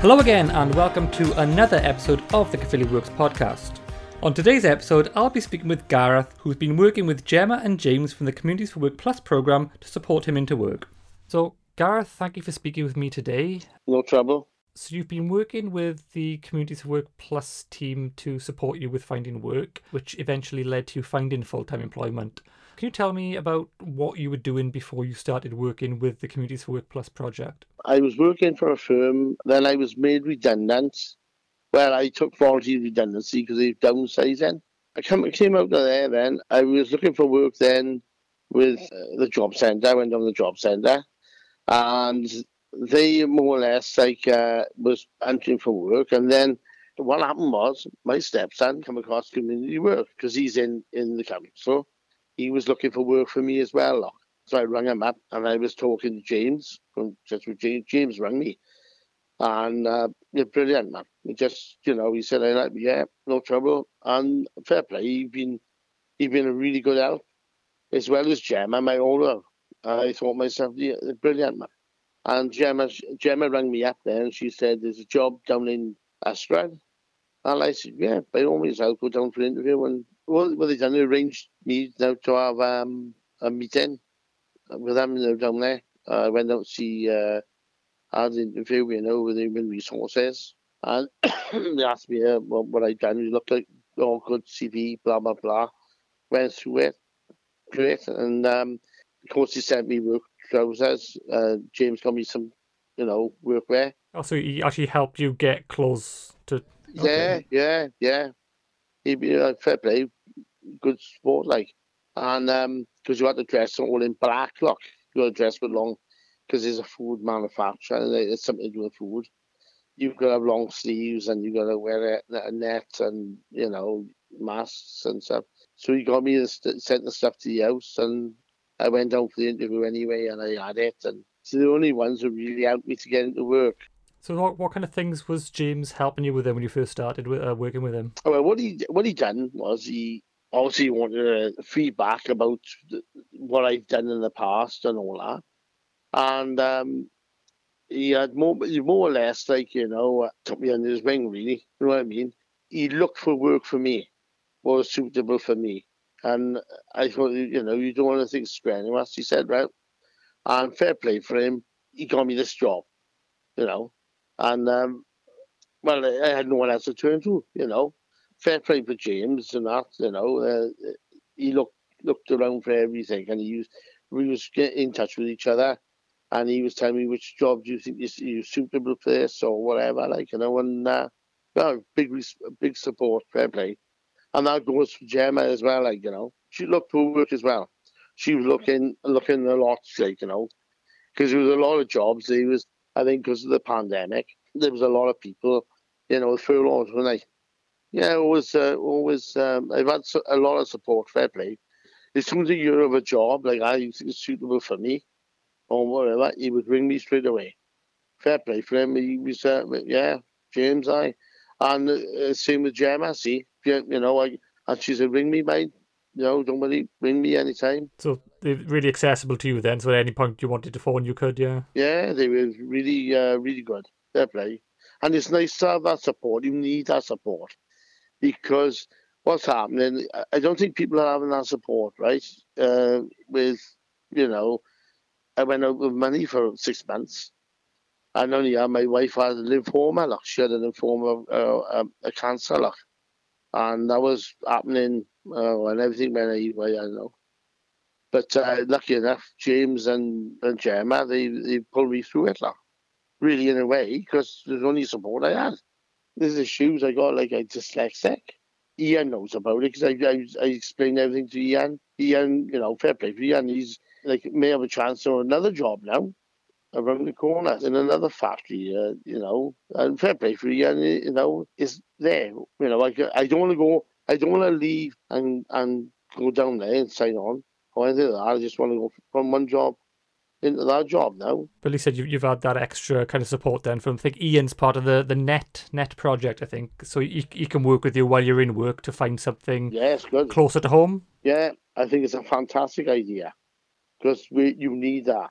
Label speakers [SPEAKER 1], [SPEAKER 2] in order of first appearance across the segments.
[SPEAKER 1] Hello again, and welcome to another episode of the Caerphilly Works podcast. On today's episode, I'll be speaking with Gareth, who's been working with Gemma and James from the Communities for Work Plus program to support him into work. So, Gareth, thank you for speaking with me today.
[SPEAKER 2] No trouble.
[SPEAKER 1] So, you've been working with the Communities for Work Plus team to support you with finding work, which eventually led to you finding full time employment. Can you tell me about what you were doing before you started working with the Communities for Work Plus project?
[SPEAKER 2] I was working for a firm, then I was made redundant. Well, I took voluntary redundancy because they downsizing. I come, came out of there then. I was looking for work then with uh, the job centre. I went on the job centre and they more or less like uh, was entering for work. And then what happened was my stepson come across community work because he's in, in the council he was looking for work for me as well. Like. So I rang him up and I was talking to James from just with James. James rang me, and uh, yeah, brilliant man. He just you know he said I like yeah no trouble and fair play. He's been he's been a really good help as well as Gemma, my older. I thought myself yeah, brilliant man. And Gemma Gemma rang me up there and she said there's a job down in Ystrad. And I said, yeah, by all means, I'll go down for an interview. And what, what they done, they arranged me now to have um, a meeting with them you know, down there. Uh, I went out to see, uh, had an interview, you know, with human resources. And they asked me uh, what, what I'd done. It looked like, oh, good CV, blah, blah, blah. Went through it. Great. And um, of course, he sent me work trousers. Uh, James got me some, you know, workwear.
[SPEAKER 1] Oh, so he actually helped you get clothes to.
[SPEAKER 2] Okay. Yeah, yeah, yeah. He'd be uh, fair play good sport, like. And um, because you had to dress all in black, look, you got to dress with long, because there's a food manufacturer, and it's something to do with food. You've got to have long sleeves, and you've got to wear a, a net, and you know, masks and stuff. So he got me to sent the stuff to the house, and I went down for the interview anyway, and I had it, and it's the only ones who really helped me to get into work.
[SPEAKER 1] So what, what kind of things was James helping you with him when you first started with, uh, working with him?
[SPEAKER 2] Well, what he what he done was he obviously wanted feedback about what I've done in the past and all that. And um, he had more, more or less like, you know, took me under his wing, really. You know what I mean? He looked for work for me, what was suitable for me. And I thought, you know, you don't want to think strenuous. He said, right. And fair play for him. He got me this job, you know. And, um, well, I had no one else to turn to, you know fair play for James and that, you know, uh, he looked looked around for everything and he was we was getting in touch with each other and he was telling me which job do you think is you suitable for this or whatever, like you know, and uh, well, big big support, fair play, and that goes for Gemma as well, like you know, she looked for work as well. She was looking looking a lot, like you know, because there was a lot of jobs. There was, I think, because of the pandemic, there was a lot of people, you know, furloughed, weren't they? Yeah, always, uh, always. Um, I've had a lot of support. Fair play. As soon as you have a job like I think it's suitable for me, or whatever, he would ring me straight away. Fair play for him. He was, uh, yeah, James, I, and uh, same with Gemma. See, you, you know, I and she said, ring me, mate. You know, don't worry, ring me anytime.
[SPEAKER 1] So they're really accessible to you then. So at any point you wanted to phone, you could, yeah.
[SPEAKER 2] Yeah, they were really, uh, really good. Fair play. And it's nice to have that support. You need that support because what's happening, I don't think people are having that support, right? Uh, with, you know, I went out with money for six months. And only uh, my wife had a lymphoma, like she had a lymphoma, uh, um, a cancer, like. And that was happening, uh, and everything went away, I know. But uh, lucky enough, James and, and Gemma, they, they pulled me through it, like. Really, in a way, because there's only support I had. There's the shoes I got, like, I dyslexic. Ian knows about it because I, I, I explained everything to Ian. Ian, you know, fair play for Ian. He's like may have a chance for another job now around the corner in another factory, uh, you know. And fair play for Ian, you know, is there. You know, I, I don't want to go, I don't want to leave and, and go down there and sign on or anything like that. I just want to go from one job into that job now.
[SPEAKER 1] Billy said you, you've had that extra kind of support then from I think Ian's part of the, the net net project I think so he, he can work with you while you're in work to find something
[SPEAKER 2] yes good
[SPEAKER 1] closer to home.
[SPEAKER 2] Yeah, I think it's a fantastic idea because we you need that.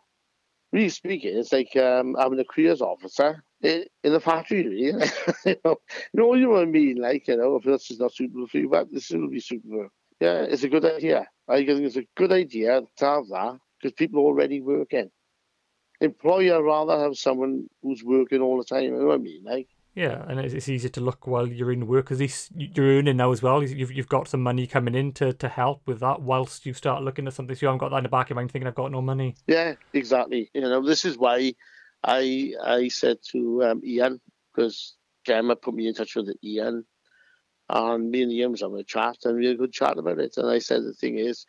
[SPEAKER 2] Really speaking, it's like um, having a careers officer in, in the factory, really. you know, you know what you know what I mean? Like, you know, if this is not suitable for you, but this will be suitable. Yeah, it's a good idea. I think it's a good idea to have that because people are already working. Employer rather have someone who's working all the time. You know what I mean? Like,
[SPEAKER 1] yeah, and it's, it's easier to look while you're in work because you're earning now as well. You've you've got some money coming in to, to help with that whilst you start looking at something. So you haven't got that in the back of your mind thinking I've got no money.
[SPEAKER 2] Yeah, exactly. You know, this is why I I said to um, Ian because Gemma put me in touch with Ian, and me and Ian was having a chat and we had a good chat about it. And I said the thing is,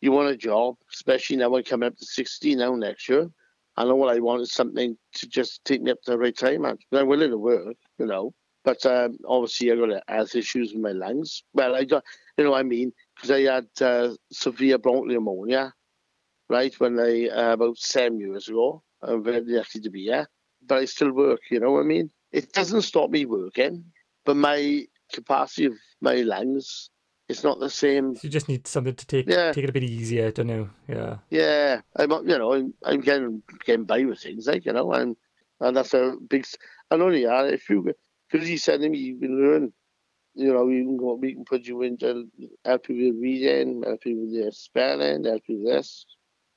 [SPEAKER 2] you want a job, especially now I'm coming up to sixty now next year. I know what I want is something to just take me up to retirement. I'm willing to work, you know, but um, obviously I got health issues with my lungs. Well, I got, you know, what I mean, because I had uh, severe bronchial pneumonia, right, when I uh, about seven years ago. I'm very lucky to be here, but I still work. You know what I mean? It doesn't stop me working, but my capacity of my lungs it's not the same.
[SPEAKER 1] So you just need something to take yeah. take it a bit easier, I don't you? Yeah.
[SPEAKER 2] Yeah, I'm you know I'm, I'm getting getting by with things like you know and and that's a big and only yeah if you because he said to me you can learn you know we can go we can put you into help you with reading help you with your spelling help you with this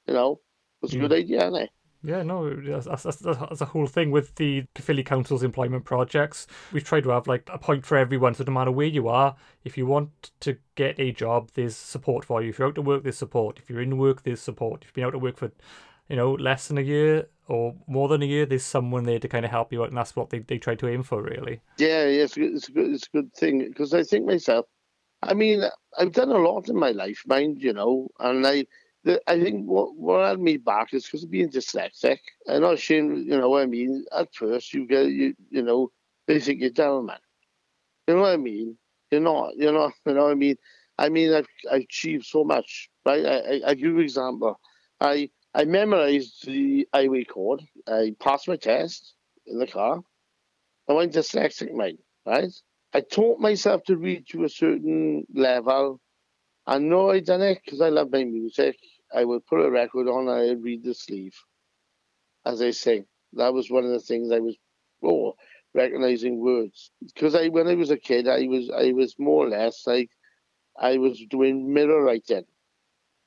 [SPEAKER 2] you know it's a mm. good idea isn't it
[SPEAKER 1] yeah, no, that's, that's, that's, a whole thing with the Caerphilly Council's employment projects. We've tried to have like a point for everyone, so no matter where you are, if you want to get a job, there's support for you. If you're out to work, there's support. If you're in work, there's support. If you've been out to work for, you know, less than a year or more than a year, there's someone there to kind of help you out, and that's what they, they try to aim for, really.
[SPEAKER 2] Yeah, yeah it's, it's a good, it's a good thing because I think myself, I mean, I've done a lot in my life, mind you know, and I the, I think what, what held me back is because of being dyslexic. I'm not ashamed, you know what I mean? At first, you get, you, you know, they think you're down, man. You know what I mean? You're not, you're not, you know what I mean? I mean, I've, I've achieved so much, right? I, I, I give you an example. I, I memorized the highway code. I passed my test in the car. I went dyslexic, mate, right? I taught myself to read to a certain level I know I done it because I love my music. I would put a record on and I'd read the sleeve as I sing. That was one of the things I was oh, recognizing words. Because I when I was a kid I was I was more or less like I was doing mirror writing.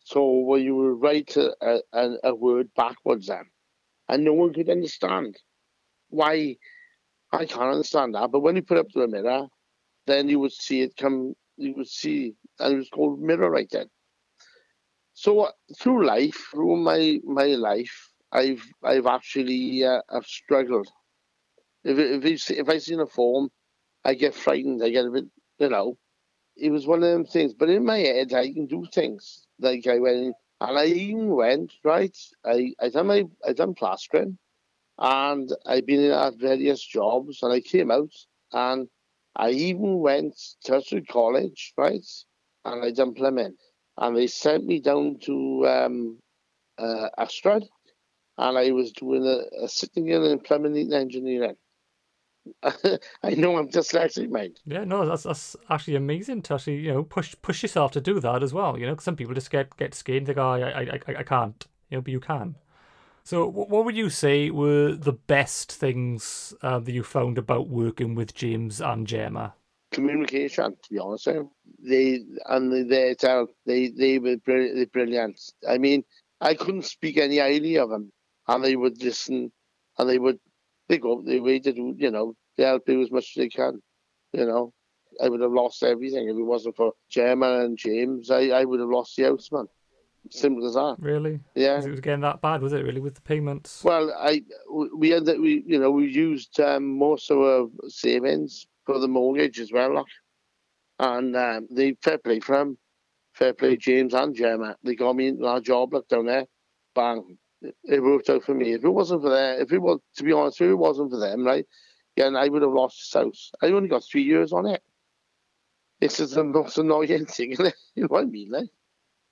[SPEAKER 2] So when you would write a, a, a word backwards then and no one could understand. Why I can't understand that. But when you put up to the mirror, then you would see it come you would see, and it was called mirror writing. So through life, through my my life, I've I've actually uh, I've struggled. If if I see, if I see a form, I get frightened. I get a bit, you know. It was one of them things. But in my head, I can do things. Like I went and I even went right. I I done my I done plastering, and I've been at various jobs, and I came out and I even went to College, right? And I done plumbing. And they sent me down to um, uh, Ystrad, and I was doing a, a sitting in and plumbing engineering. I know I'm dyslexic, mate.
[SPEAKER 1] Yeah, no, that's that's actually amazing to actually you know push push yourself to do that as well. You know, cause some people just get get scared and think, oh, I I I, I can't. You know, but you can. So, what would you say were the best things uh, that you found about working with James and Gemma?
[SPEAKER 2] Communication, to be honest. They and they they they were brilliant. I mean, I couldn't speak any highly of them, and they would listen, and they would they go they waited, you know, they help you as much as they can, you know. I would have lost everything if it wasn't for Gemma and James. I, I would have lost the house, man. Simple as that.
[SPEAKER 1] Really?
[SPEAKER 2] Yeah.
[SPEAKER 1] It was getting that bad, was it? Really, with the payments?
[SPEAKER 2] Well, I we had that we you know we used um, most of our savings for the mortgage as well, like. and um, they fair play for them, fair play James and Gemma. They got me into that job like down there, bang. It worked out for me. If it wasn't for them, if it was to be honest, if it wasn't for them, right, yeah, I would have lost this house. I only got three years on it. This is the most annoying thing, you know what I mean, like.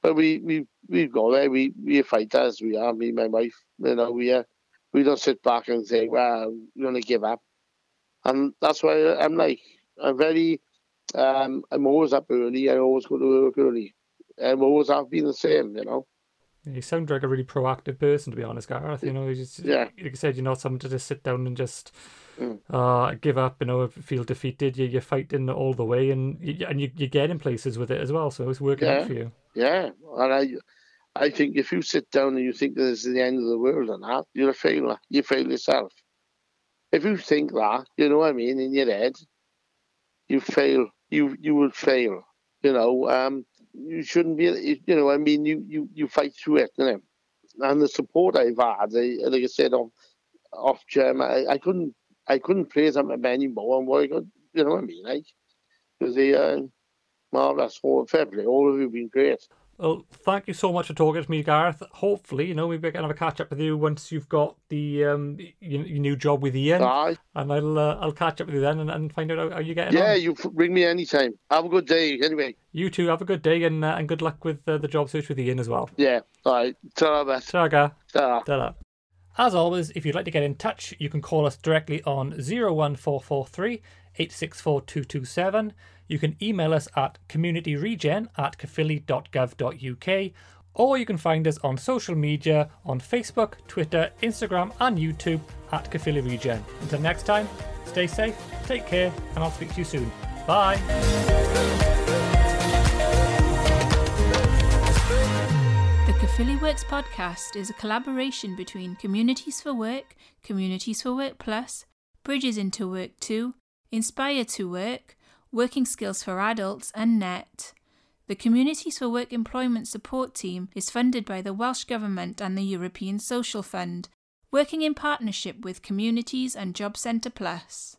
[SPEAKER 2] But we we we go there. We we fight as we are. Me and my wife. You know we uh, we don't sit back and say, "Well, we're gonna give up." And that's why I'm like I'm very. Um, I'm always up early. I always go to work early. I'm always have been the same. You know.
[SPEAKER 1] You sound like a really proactive person, to be honest, Gareth. You know, you just,
[SPEAKER 2] Yeah.
[SPEAKER 1] like I said, you're not someone to just sit down and just
[SPEAKER 2] Mm.
[SPEAKER 1] uh, give up. You know, feel defeated. You, you're fighting all the way, and you, and you, you're getting places with it as well. So it's working
[SPEAKER 2] Yeah.
[SPEAKER 1] out for you.
[SPEAKER 2] Yeah, and I, I think if you sit down and you think that this is the end of the world and that, you're a failure. You fail yourself. If you think that, you know what I mean, in your head, you fail. You you will fail. You know, um, you shouldn't be. You know, I mean, you you you fight through it, you know. And the support I've had, I, like I said, off off Gem, I, I couldn't I couldn't praise them anymore. And what I got, you know what I mean, like, because they. Uh, marvelous. All fair play. All of you been great.
[SPEAKER 1] Well, thank you so much for talking to me, Gareth. Hopefully, you know, maybe I can have a catch up with you once you've got the um your, your new job with Ian,
[SPEAKER 2] Aye.
[SPEAKER 1] and I'll uh, I'll catch up with you then and, and find out how, how you getting
[SPEAKER 2] Yeah,
[SPEAKER 1] on.
[SPEAKER 2] you ring me anytime. Have a good day. Anyway,
[SPEAKER 1] You too. have a good day and uh, and good luck with uh, the job search with Ian as well.
[SPEAKER 2] yeah. All right. Ta-ra, Beth.
[SPEAKER 1] Ta, Gar.
[SPEAKER 2] Ta-ra.
[SPEAKER 1] Ta-da. As always, if you'd like to get in touch, you can call us directly on 01443 864 227. You can email us at communityregen at caerphilly.gov.uk or you can find us on social media on Facebook, Twitter, Instagram, and YouTube at Caerphilly Regen. Until next time, stay safe, take care, and I'll speak to you soon. Bye.
[SPEAKER 3] The Caerphilly Works podcast is a collaboration between Communities for Work, Communities for Work Plus, Bridges into Work 2, Inspire to Work, Working Skills for Adults, and NET. The Communities for Work Employment Support Team is funded by the Welsh Government and the European Social Fund, working in partnership with Communities and Job Centre Plus.